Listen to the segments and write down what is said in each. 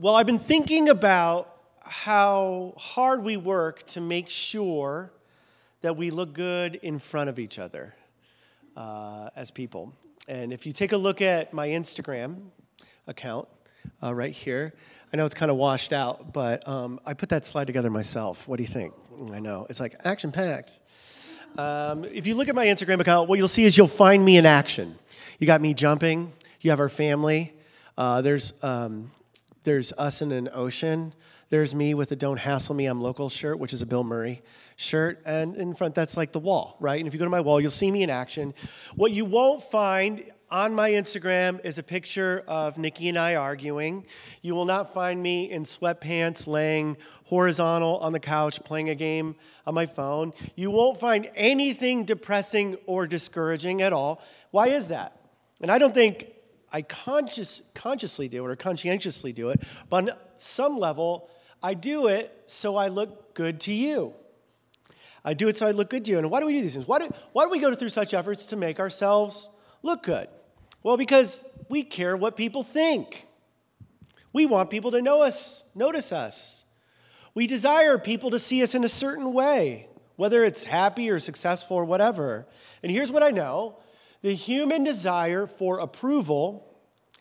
well, I've been thinking about how hard we work to make sure that we look good in front of each other uh, as people. And if you take a look at my Instagram account uh, right here, I know it's kind of washed out, but um, I put that slide together myself. What do you think? I know. It's like action packed. Um, if you look at my Instagram account, what you'll see is you'll find me in action. You got me jumping, you have our family. Uh, there's, um, there's us in an ocean. There's me with a Don't Hassle Me, I'm Local shirt, which is a Bill Murray shirt. And in front, that's like the wall, right? And if you go to my wall, you'll see me in action. What you won't find on my Instagram is a picture of Nikki and I arguing. You will not find me in sweatpants laying horizontal on the couch playing a game on my phone. You won't find anything depressing or discouraging at all. Why is that? And I don't think I conscious, consciously do it or conscientiously do it, but on some level, I do it so I look good to you. I do it so I look good to you. And why do we do these things? Why do, why do we go through such efforts to make ourselves look good? Well, because we care what people think. We want people to know us, notice us. We desire people to see us in a certain way, whether it's happy or successful or whatever. And here's what I know the human desire for approval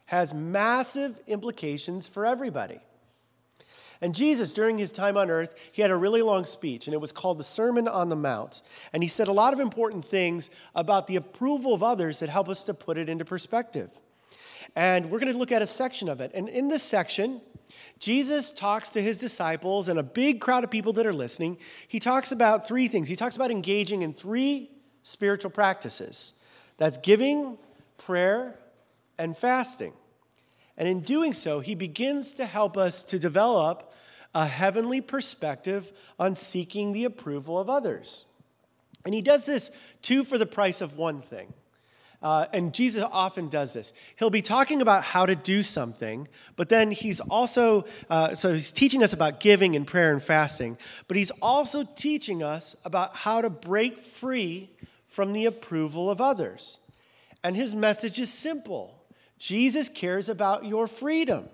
has massive implications for everybody. And Jesus, during his time on earth, he had a really long speech, and it was called the Sermon on the Mount. And he said a lot of important things about the approval of others that help us to put it into perspective. And we're going to look at a section of it. And in this section, Jesus talks to his disciples and a big crowd of people that are listening. He talks about three things. He talks about engaging in three spiritual practices that's giving, prayer, and fasting. And in doing so, he begins to help us to develop a heavenly perspective on seeking the approval of others. And he does this two for the price of one thing. Uh, and Jesus often does this. He'll be talking about how to do something, but then he's also, uh, so he's teaching us about giving and prayer and fasting, but he's also teaching us about how to break free from the approval of others. And his message is simple Jesus cares about your freedom.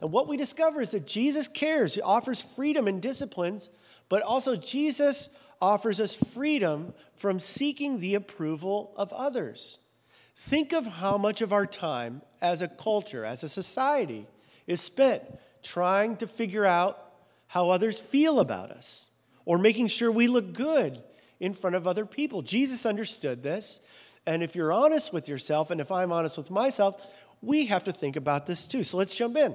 And what we discover is that Jesus cares. He offers freedom and disciplines, but also Jesus offers us freedom from seeking the approval of others. Think of how much of our time as a culture, as a society, is spent trying to figure out how others feel about us or making sure we look good in front of other people. Jesus understood this. And if you're honest with yourself, and if I'm honest with myself, we have to think about this too. So let's jump in.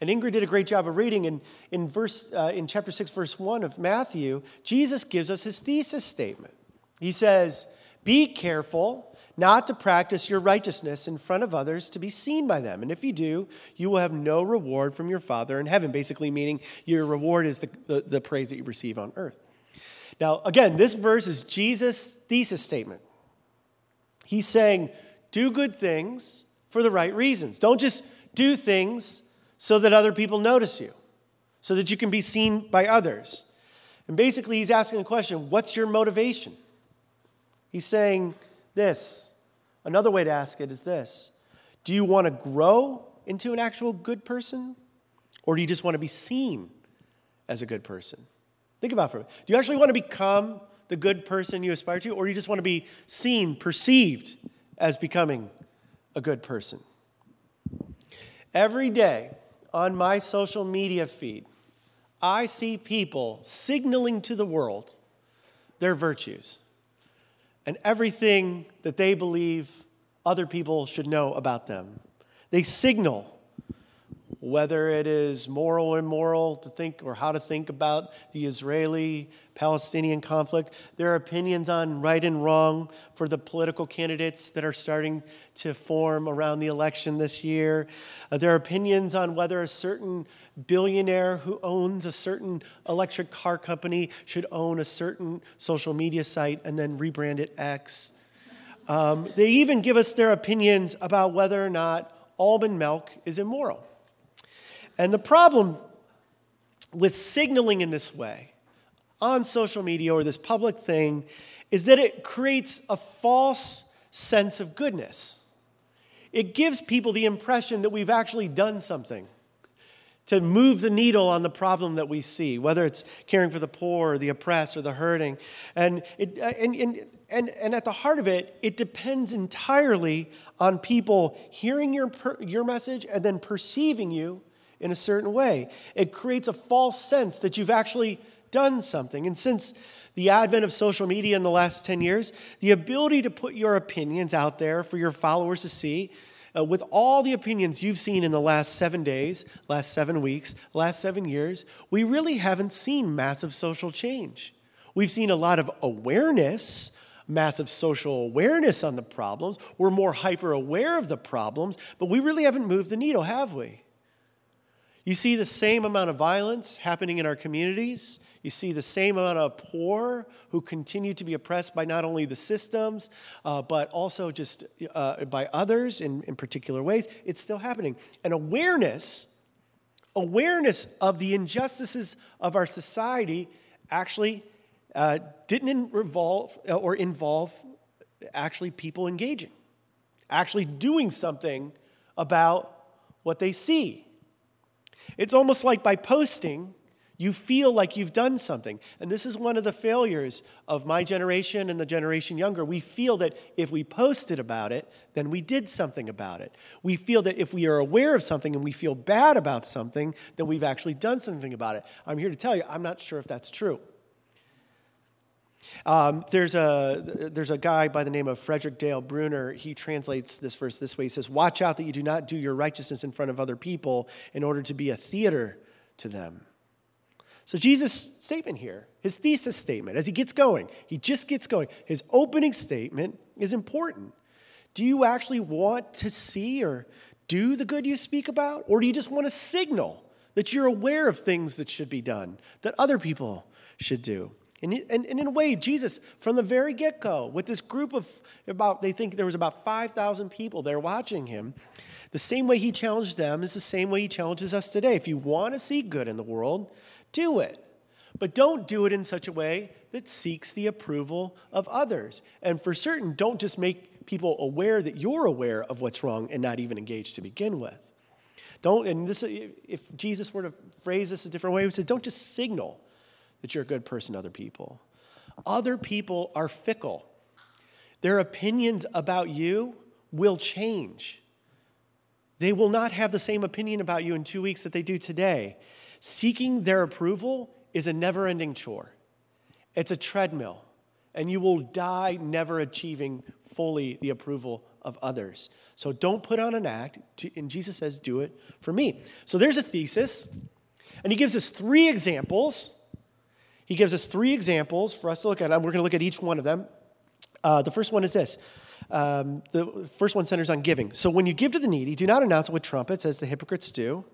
And Ingrid did a great job of reading. In, in, verse, uh, in chapter 6, verse 1 of Matthew, Jesus gives us his thesis statement. He says, Be careful not to practice your righteousness in front of others to be seen by them. And if you do, you will have no reward from your Father in heaven, basically meaning your reward is the, the, the praise that you receive on earth. Now, again, this verse is Jesus' thesis statement. He's saying, Do good things for the right reasons. Don't just do things so that other people notice you, so that you can be seen by others. And basically, he's asking a question what's your motivation? He's saying this. Another way to ask it is this Do you want to grow into an actual good person? Or do you just want to be seen as a good person? Think about it for minute. Do you actually want to become the good person you aspire to? Or do you just want to be seen, perceived as becoming a good person? Every day, on my social media feed, I see people signaling to the world their virtues and everything that they believe other people should know about them. They signal whether it is moral or immoral to think or how to think about the Israeli Palestinian conflict, their opinions on right and wrong for the political candidates that are starting to form around the election this year, uh, their opinions on whether a certain billionaire who owns a certain electric car company should own a certain social media site and then rebrand it X. Um, they even give us their opinions about whether or not almond milk is immoral. And the problem with signaling in this way on social media or this public thing is that it creates a false sense of goodness. It gives people the impression that we've actually done something to move the needle on the problem that we see, whether it's caring for the poor, or the oppressed, or the hurting. And, it, uh, and, and, and, and at the heart of it, it depends entirely on people hearing your, your message and then perceiving you in a certain way. It creates a false sense that you've actually done something. And since the advent of social media in the last 10 years, the ability to put your opinions out there for your followers to see uh, with all the opinions you've seen in the last seven days, last seven weeks, last seven years, we really haven't seen massive social change. We've seen a lot of awareness, massive social awareness on the problems. We're more hyper aware of the problems, but we really haven't moved the needle, have we? You see the same amount of violence happening in our communities. You see the same amount of poor who continue to be oppressed by not only the systems, uh, but also just uh, by others in, in particular ways. It's still happening. And awareness, awareness of the injustices of our society actually uh, didn't revolve uh, or involve actually people engaging, actually doing something about what they see. It's almost like by posting, you feel like you've done something. And this is one of the failures of my generation and the generation younger. We feel that if we posted about it, then we did something about it. We feel that if we are aware of something and we feel bad about something, then we've actually done something about it. I'm here to tell you, I'm not sure if that's true. Um, there's, a, there's a guy by the name of Frederick Dale Bruner. He translates this verse this way He says, Watch out that you do not do your righteousness in front of other people in order to be a theater to them. So, Jesus' statement here, his thesis statement, as he gets going, he just gets going. His opening statement is important. Do you actually want to see or do the good you speak about? Or do you just want to signal that you're aware of things that should be done, that other people should do? And, and, and in a way, Jesus, from the very get go, with this group of about, they think there was about 5,000 people there watching him, the same way he challenged them is the same way he challenges us today. If you want to see good in the world, do it. But don't do it in such a way that seeks the approval of others. And for certain, don't just make people aware that you're aware of what's wrong and not even engage to begin with. Don't, and this, if Jesus were to phrase this a different way, he would say, don't just signal that you're a good person to other people. Other people are fickle. Their opinions about you will change. They will not have the same opinion about you in two weeks that they do today. Seeking their approval is a never ending chore, it's a treadmill, and you will die never achieving fully the approval of others. So don't put on an act, and Jesus says, do it for me. So there's a thesis, and he gives us three examples. He gives us three examples for us to look at. We're going to look at each one of them. Uh, the first one is this. Um, the first one centers on giving. So when you give to the needy, do not announce it with trumpets as the hypocrites do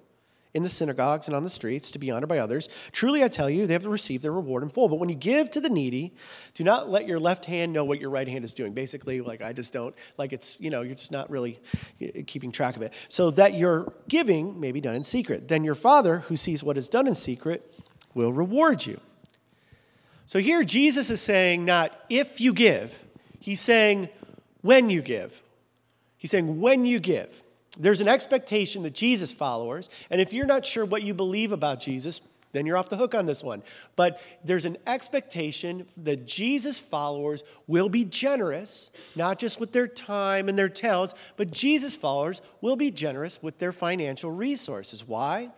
in the synagogues and on the streets to be honored by others. Truly, I tell you, they have received their reward in full. But when you give to the needy, do not let your left hand know what your right hand is doing. Basically, like I just don't, like it's, you know, you're just not really keeping track of it. So that your giving may be done in secret. Then your Father, who sees what is done in secret, will reward you. So here, Jesus is saying not if you give, he's saying when you give. He's saying when you give. There's an expectation that Jesus followers, and if you're not sure what you believe about Jesus, then you're off the hook on this one. But there's an expectation that Jesus followers will be generous, not just with their time and their talents, but Jesus followers will be generous with their financial resources. Why?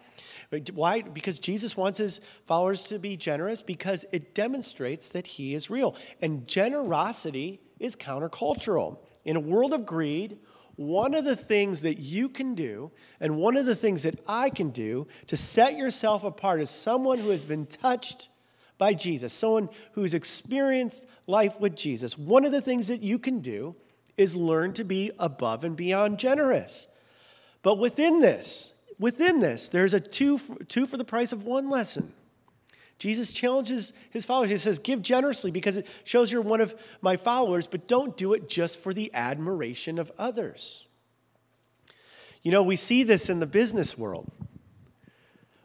Why? Because Jesus wants his followers to be generous because it demonstrates that he is real. And generosity is countercultural. In a world of greed, one of the things that you can do, and one of the things that I can do to set yourself apart as someone who has been touched by Jesus, someone who's experienced life with Jesus, one of the things that you can do is learn to be above and beyond generous. But within this, within this, there's a two for, two for the price of one lesson. Jesus challenges his followers. He says, Give generously because it shows you're one of my followers, but don't do it just for the admiration of others. You know, we see this in the business world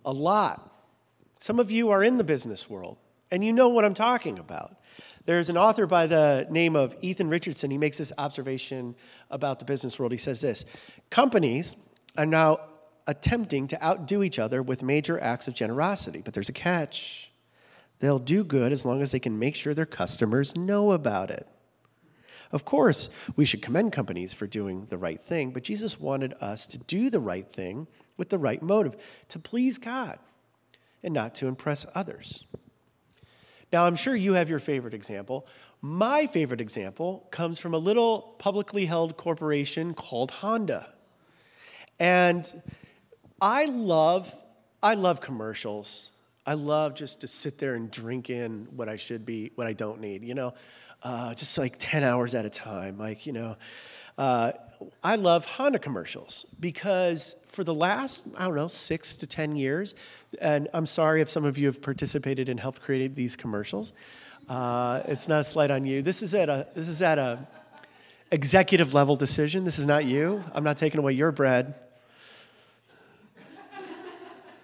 a lot. Some of you are in the business world, and you know what I'm talking about. There's an author by the name of Ethan Richardson. He makes this observation about the business world. He says this Companies are now attempting to outdo each other with major acts of generosity. But there's a catch. They'll do good as long as they can make sure their customers know about it. Of course, we should commend companies for doing the right thing, but Jesus wanted us to do the right thing with the right motive, to please God and not to impress others. Now, I'm sure you have your favorite example. My favorite example comes from a little publicly held corporation called Honda. And I love I love commercials. I love just to sit there and drink in what I should be, what I don't need, you know, uh, just like 10 hours at a time. Like, you know, uh, I love Honda commercials because for the last, I don't know, six to 10 years, and I'm sorry if some of you have participated and helped create these commercials. Uh, it's not a slight on you. This is at a, this is at a executive level decision. This is not you. I'm not taking away your bread.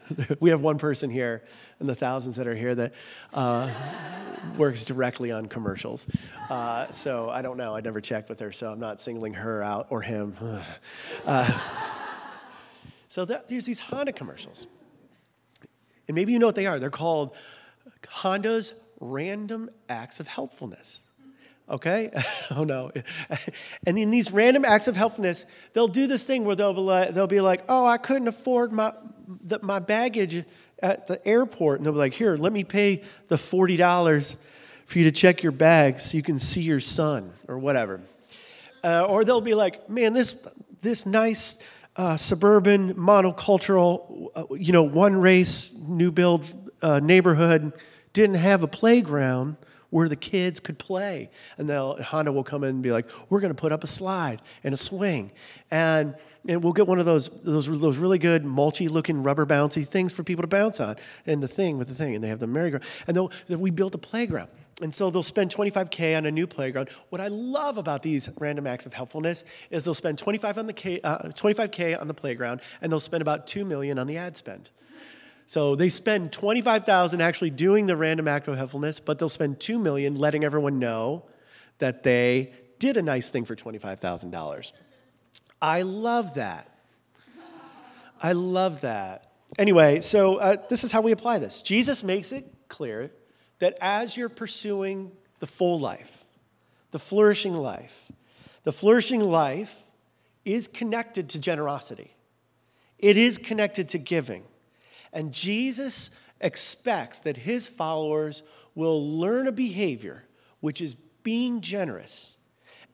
we have one person here and the thousands that are here that uh, works directly on commercials. Uh, so I don't know. I never checked with her, so I'm not singling her out or him. Uh, so that, there's these Honda commercials. And maybe you know what they are. They're called Honda's Random Acts of Helpfulness. Okay? oh no. and in these random acts of helpfulness, they'll do this thing where they'll be like, they'll be like oh, I couldn't afford my, the, my baggage at the airport. And they'll be like, here, let me pay the $40 for you to check your bag so you can see your son or whatever. Uh, or they'll be like, man, this, this nice uh, suburban monocultural, uh, you know, one race, new build uh, neighborhood didn't have a playground where the kids could play. And they'll, Honda will come in and be like, we're going to put up a slide and a swing. And, and we'll get one of those, those, those really good mulchy looking rubber bouncy things for people to bounce on. And the thing with the thing. And they have the merry-go-round. And they'll, we built a playground. And so they'll spend 25K on a new playground. What I love about these random acts of helpfulness is they'll spend 25 on the K, uh, 25K on the playground and they'll spend about 2 million on the ad spend. So they spend 25,000 actually doing the random act of helpfulness, but they'll spend 2 million letting everyone know that they did a nice thing for $25,000. I love that. I love that. Anyway, so uh, this is how we apply this. Jesus makes it clear that as you're pursuing the full life, the flourishing life, the flourishing life is connected to generosity. It is connected to giving. And Jesus expects that his followers will learn a behavior which is being generous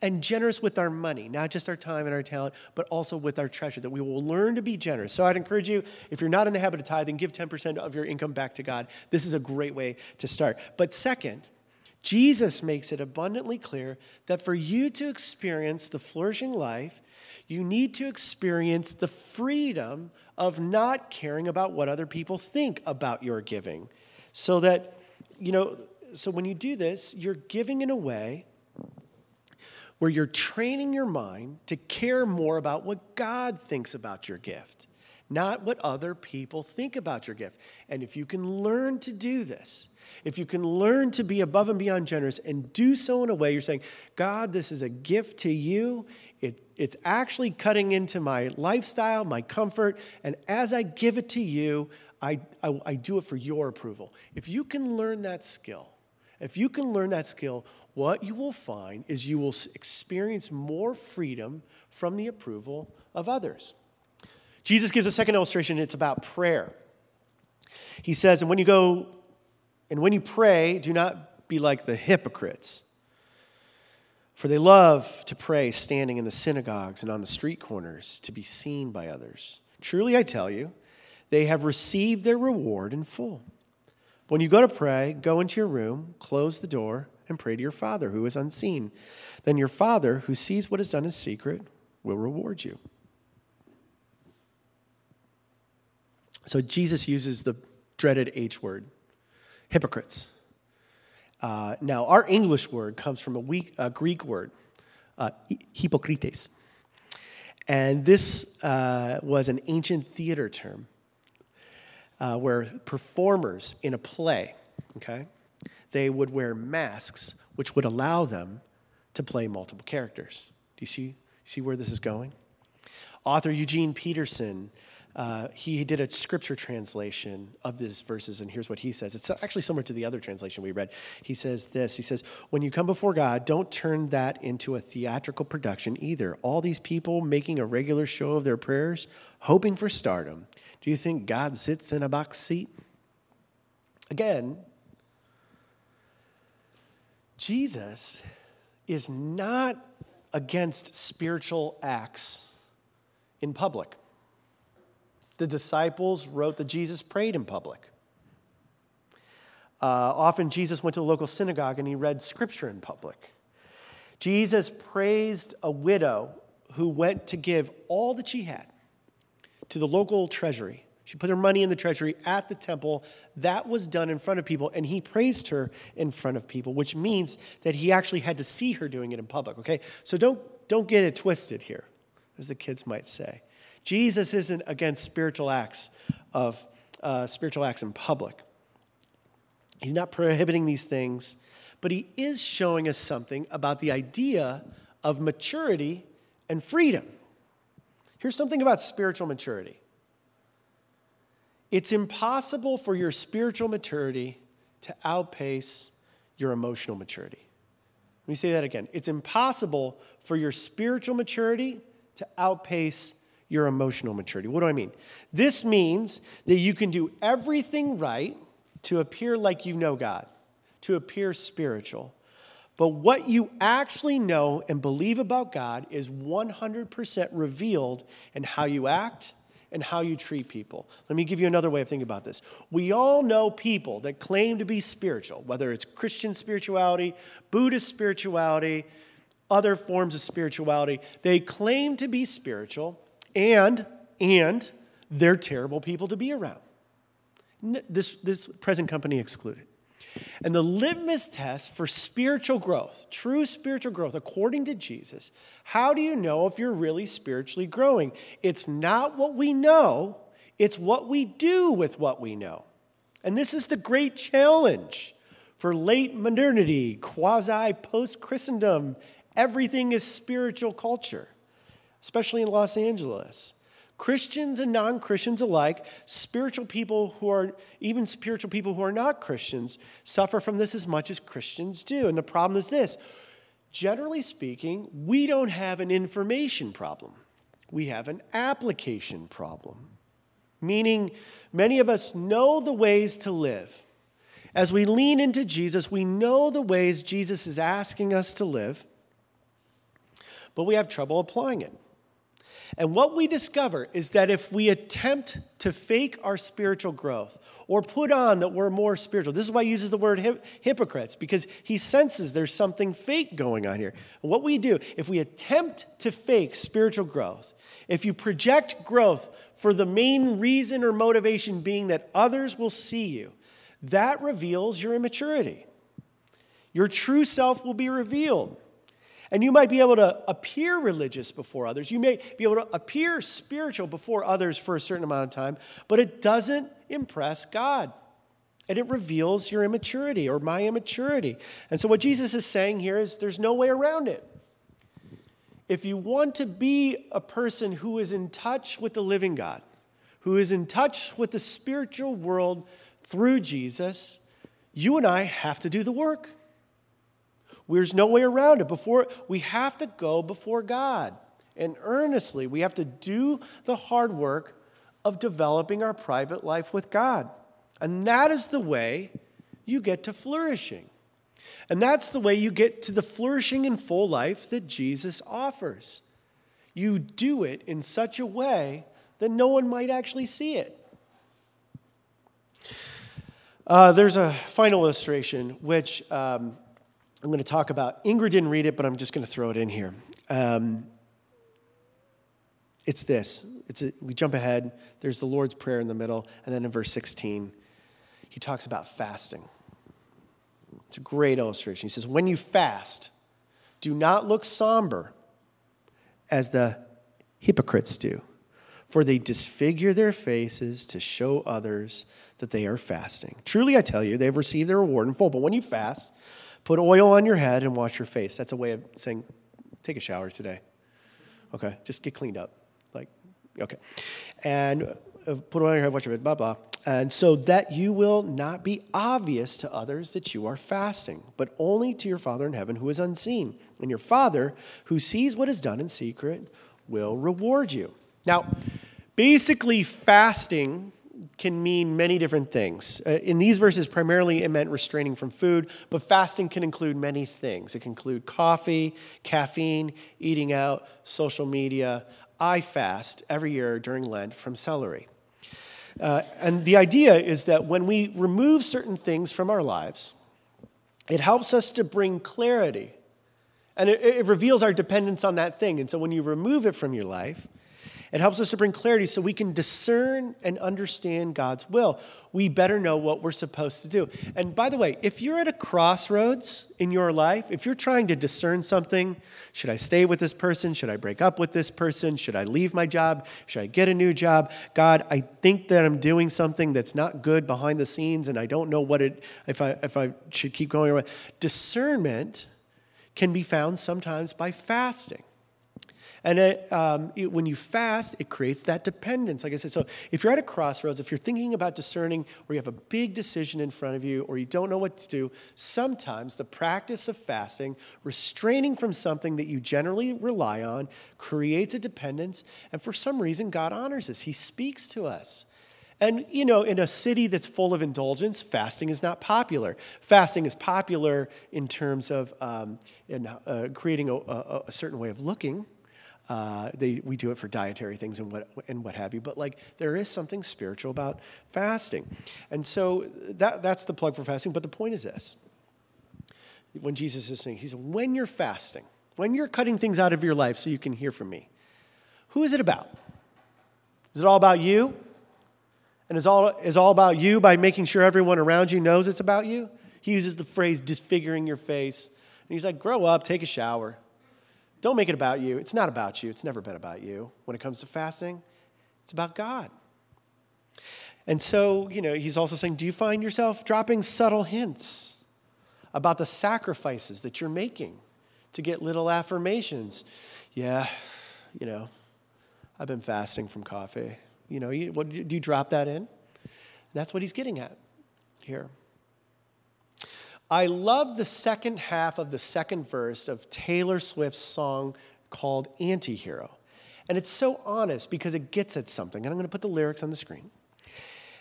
and generous with our money, not just our time and our talent, but also with our treasure, that we will learn to be generous. So I'd encourage you, if you're not in the habit of tithing, give 10% of your income back to God. This is a great way to start. But second, Jesus makes it abundantly clear that for you to experience the flourishing life, you need to experience the freedom of not caring about what other people think about your giving. So that, you know, so when you do this, you're giving in a way where you're training your mind to care more about what God thinks about your gift, not what other people think about your gift. And if you can learn to do this, if you can learn to be above and beyond generous and do so in a way you're saying, God, this is a gift to you, it, it's actually cutting into my lifestyle, my comfort, and as I give it to you, I, I, I do it for your approval. If you can learn that skill, if you can learn that skill, what you will find is you will experience more freedom from the approval of others. Jesus gives a second illustration, it's about prayer. He says, And when you go, and when you pray, do not be like the hypocrites for they love to pray standing in the synagogues and on the street corners to be seen by others. Truly, I tell you, they have received their reward in full. When you go to pray, go into your room, close the door, and pray to your Father who is unseen. Then your Father, who sees what is done in secret, will reward you. So Jesus uses the dreaded H word hypocrites. Uh, now, our English word comes from a, weak, a Greek word, uh, hypocrites. And this uh, was an ancient theater term uh, where performers in a play, okay, they would wear masks which would allow them to play multiple characters. Do you see, see where this is going? Author Eugene Peterson uh, he did a scripture translation of these verses, and here's what he says. It's actually similar to the other translation we read. He says this He says, When you come before God, don't turn that into a theatrical production either. All these people making a regular show of their prayers, hoping for stardom. Do you think God sits in a box seat? Again, Jesus is not against spiritual acts in public. The disciples wrote that Jesus prayed in public. Uh, often, Jesus went to the local synagogue and he read scripture in public. Jesus praised a widow who went to give all that she had to the local treasury. She put her money in the treasury at the temple. That was done in front of people, and he praised her in front of people, which means that he actually had to see her doing it in public, okay? So don't, don't get it twisted here, as the kids might say. Jesus isn't against spiritual acts of uh, spiritual acts in public. He's not prohibiting these things, but he is showing us something about the idea of maturity and freedom. Here's something about spiritual maturity it's impossible for your spiritual maturity to outpace your emotional maturity. Let me say that again. It's impossible for your spiritual maturity to outpace your emotional maturity. What do I mean? This means that you can do everything right to appear like you know God, to appear spiritual. But what you actually know and believe about God is 100% revealed in how you act and how you treat people. Let me give you another way of thinking about this. We all know people that claim to be spiritual, whether it's Christian spirituality, Buddhist spirituality, other forms of spirituality. They claim to be spiritual, and and they're terrible people to be around. This, this present company excluded. And the litmus test for spiritual growth, true spiritual growth, according to Jesus, how do you know if you're really spiritually growing? It's not what we know, it's what we do with what we know. And this is the great challenge for late modernity, quasi post Christendom. Everything is spiritual culture especially in Los Angeles. Christians and non Christians alike, spiritual people who are, even spiritual people who are not Christians, suffer from this as much as Christians do. And the problem is this generally speaking, we don't have an information problem, we have an application problem. Meaning, many of us know the ways to live. As we lean into Jesus, we know the ways Jesus is asking us to live, but we have trouble applying it. And what we discover is that if we attempt to fake our spiritual growth or put on that we're more spiritual, this is why he uses the word hypocrites, because he senses there's something fake going on here. And what we do, if we attempt to fake spiritual growth, if you project growth for the main reason or motivation being that others will see you, that reveals your immaturity. Your true self will be revealed. And you might be able to appear religious before others. You may be able to appear spiritual before others for a certain amount of time, but it doesn't impress God. And it reveals your immaturity or my immaturity. And so, what Jesus is saying here is there's no way around it. If you want to be a person who is in touch with the living God, who is in touch with the spiritual world through Jesus, you and I have to do the work. There's no way around it. Before we have to go before God and earnestly we have to do the hard work of developing our private life with God. And that is the way you get to flourishing. And that's the way you get to the flourishing and full life that Jesus offers. You do it in such a way that no one might actually see it. Uh, there's a final illustration which um, I'm going to talk about. Ingrid didn't read it, but I'm just going to throw it in here. Um, it's this. It's a, we jump ahead. There's the Lord's Prayer in the middle, and then in verse 16, he talks about fasting. It's a great illustration. He says, When you fast, do not look somber as the hypocrites do, for they disfigure their faces to show others that they are fasting. Truly, I tell you, they have received their reward in full. But when you fast, Put oil on your head and wash your face. That's a way of saying, take a shower today. Okay, just get cleaned up. Like, Okay. And uh, put oil on your head, watch your head, blah, blah. And so that you will not be obvious to others that you are fasting, but only to your Father in heaven who is unseen. And your Father, who sees what is done in secret, will reward you. Now, basically, fasting can mean many different things. Uh, in these verses, primarily it meant restraining from food, but fasting can include many things. It can include coffee, caffeine, eating out, social media. I fast every year during Lent from celery. Uh, and the idea is that when we remove certain things from our lives, it helps us to bring clarity. And it, it reveals our dependence on that thing. And so when you remove it from your life, it helps us to bring clarity so we can discern and understand God's will. We better know what we're supposed to do. And by the way, if you're at a crossroads in your life, if you're trying to discern something, should I stay with this person? Should I break up with this person? Should I leave my job? Should I get a new job? God, I think that I'm doing something that's not good behind the scenes and I don't know what it if I if I should keep going. Or what? discernment can be found sometimes by fasting. And it, um, it, when you fast, it creates that dependence. Like I said, so if you're at a crossroads, if you're thinking about discerning, or you have a big decision in front of you, or you don't know what to do, sometimes the practice of fasting, restraining from something that you generally rely on, creates a dependence. And for some reason, God honors us. He speaks to us. And, you know, in a city that's full of indulgence, fasting is not popular. Fasting is popular in terms of um, in, uh, creating a, a, a certain way of looking uh, they, we do it for dietary things and what, and what have you, but like there is something spiritual about fasting. And so that, that's the plug for fasting. But the point is this when Jesus is saying, He said, when you're fasting, when you're cutting things out of your life so you can hear from me, who is it about? Is it all about you? And is all, is all about you by making sure everyone around you knows it's about you? He uses the phrase disfiguring your face. And he's like, grow up, take a shower. Don't make it about you. It's not about you. It's never been about you. When it comes to fasting, it's about God. And so, you know, he's also saying, do you find yourself dropping subtle hints about the sacrifices that you're making to get little affirmations? Yeah, you know, I've been fasting from coffee. You know, you, what, do you drop that in? That's what he's getting at here. I love the second half of the second verse of Taylor Swift's song called Antihero. And it's so honest because it gets at something. And I'm going to put the lyrics on the screen.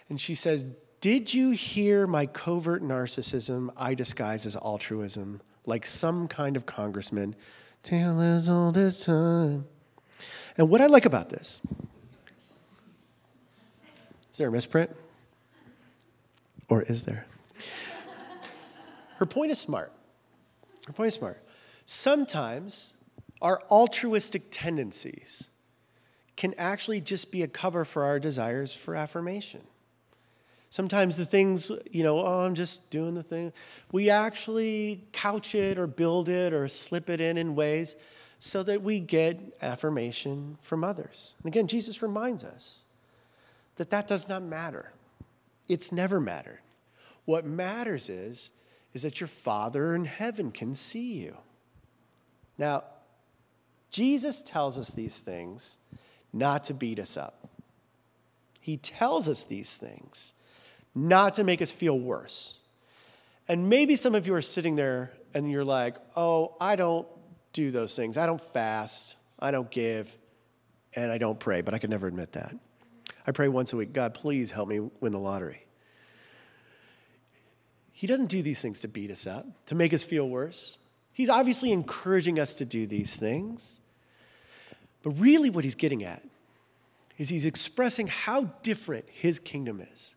And she says, Did you hear my covert narcissism I disguise as altruism, like some kind of congressman? Tale as old as time. And what I like about this is there a misprint? Or is there? Her point is smart. Her point is smart. Sometimes our altruistic tendencies can actually just be a cover for our desires for affirmation. Sometimes the things, you know, oh, I'm just doing the thing, we actually couch it or build it or slip it in in ways so that we get affirmation from others. And again, Jesus reminds us that that does not matter. It's never mattered. What matters is is that your Father in heaven can see you. Now, Jesus tells us these things not to beat us up. He tells us these things not to make us feel worse. And maybe some of you are sitting there and you're like, oh, I don't do those things. I don't fast, I don't give, and I don't pray, but I could never admit that. I pray once a week God, please help me win the lottery. He doesn't do these things to beat us up, to make us feel worse. He's obviously encouraging us to do these things. But really, what he's getting at is he's expressing how different his kingdom is.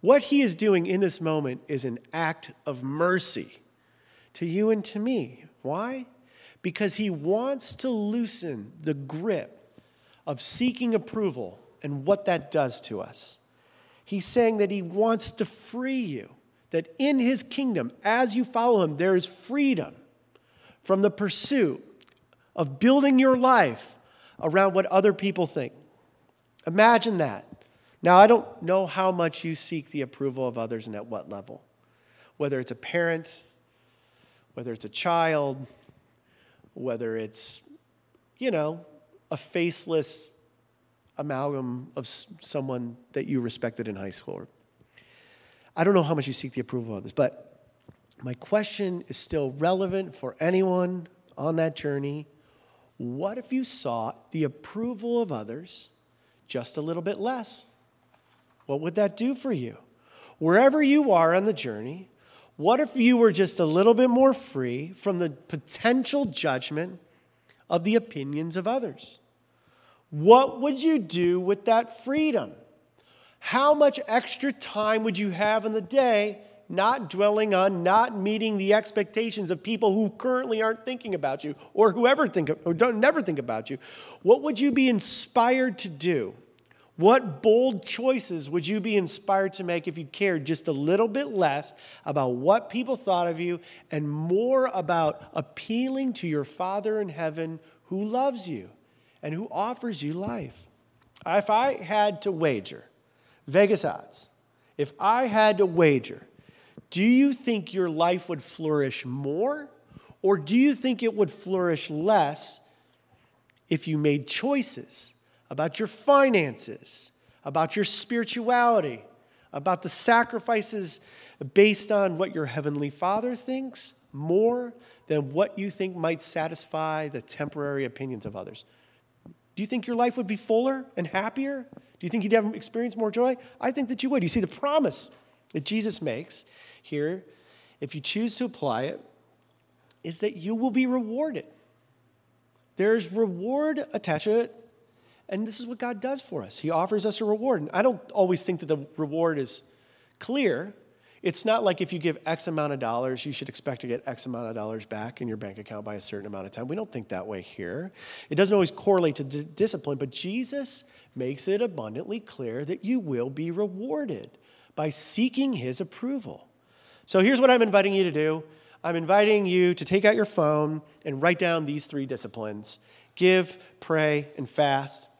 What he is doing in this moment is an act of mercy to you and to me. Why? Because he wants to loosen the grip of seeking approval and what that does to us. He's saying that he wants to free you that in his kingdom, as you follow him, there is freedom from the pursuit of building your life around what other people think. Imagine that. Now, I don't know how much you seek the approval of others and at what level. Whether it's a parent, whether it's a child, whether it's, you know, a faceless amalgam of someone that you respected in high school. I don't know how much you seek the approval of others, but my question is still relevant for anyone on that journey. What if you sought the approval of others just a little bit less? What would that do for you? Wherever you are on the journey, what if you were just a little bit more free from the potential judgment of the opinions of others? What would you do with that freedom? How much extra time would you have in the day not dwelling on not meeting the expectations of people who currently aren't thinking about you or whoever think or don't never think about you? What would you be inspired to do? What bold choices would you be inspired to make if you cared just a little bit less about what people thought of you and more about appealing to your Father in heaven who loves you and who offers you life? If I had to wager, Vegas odds, if I had to wager, do you think your life would flourish more or do you think it would flourish less if you made choices? about your finances, about your spirituality, about the sacrifices based on what your heavenly Father thinks more than what you think might satisfy the temporary opinions of others. Do you think your life would be fuller and happier? Do you think you'd have experienced more joy? I think that you would. You see, the promise that Jesus makes here, if you choose to apply it, is that you will be rewarded. There's reward attached to it and this is what God does for us. He offers us a reward. And I don't always think that the reward is clear. It's not like if you give X amount of dollars, you should expect to get X amount of dollars back in your bank account by a certain amount of time. We don't think that way here. It doesn't always correlate to d- discipline, but Jesus makes it abundantly clear that you will be rewarded by seeking his approval. So here's what I'm inviting you to do I'm inviting you to take out your phone and write down these three disciplines give, pray, and fast.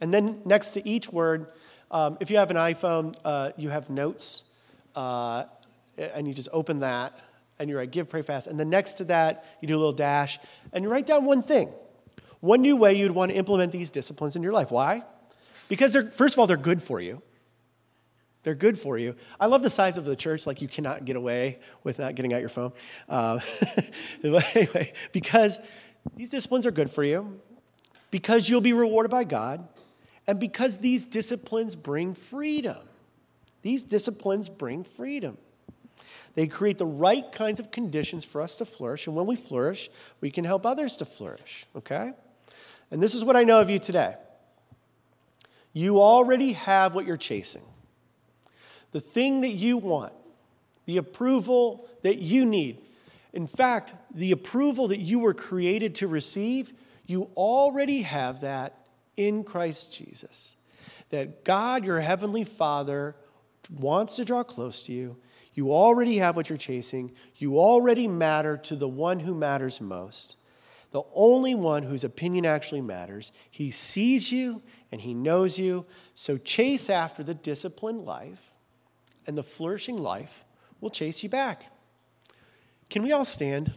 And then next to each word, um, if you have an iPhone, uh, you have notes, uh, and you just open that, and you write give, pray, fast. And then next to that, you do a little dash, and you write down one thing, one new way you'd want to implement these disciplines in your life. Why? Because they're, first of all, they're good for you. They're good for you. I love the size of the church, like you cannot get away without getting out your phone. Uh, anyway, because these disciplines are good for you, because you'll be rewarded by God, and because these disciplines bring freedom. These disciplines bring freedom. They create the right kinds of conditions for us to flourish. And when we flourish, we can help others to flourish, okay? And this is what I know of you today you already have what you're chasing. The thing that you want, the approval that you need. In fact, the approval that you were created to receive, you already have that in Christ Jesus. That God, your heavenly Father, wants to draw close to you. You already have what you're chasing. You already matter to the one who matters most, the only one whose opinion actually matters. He sees you and he knows you. So chase after the disciplined life, and the flourishing life will chase you back. Can we all stand?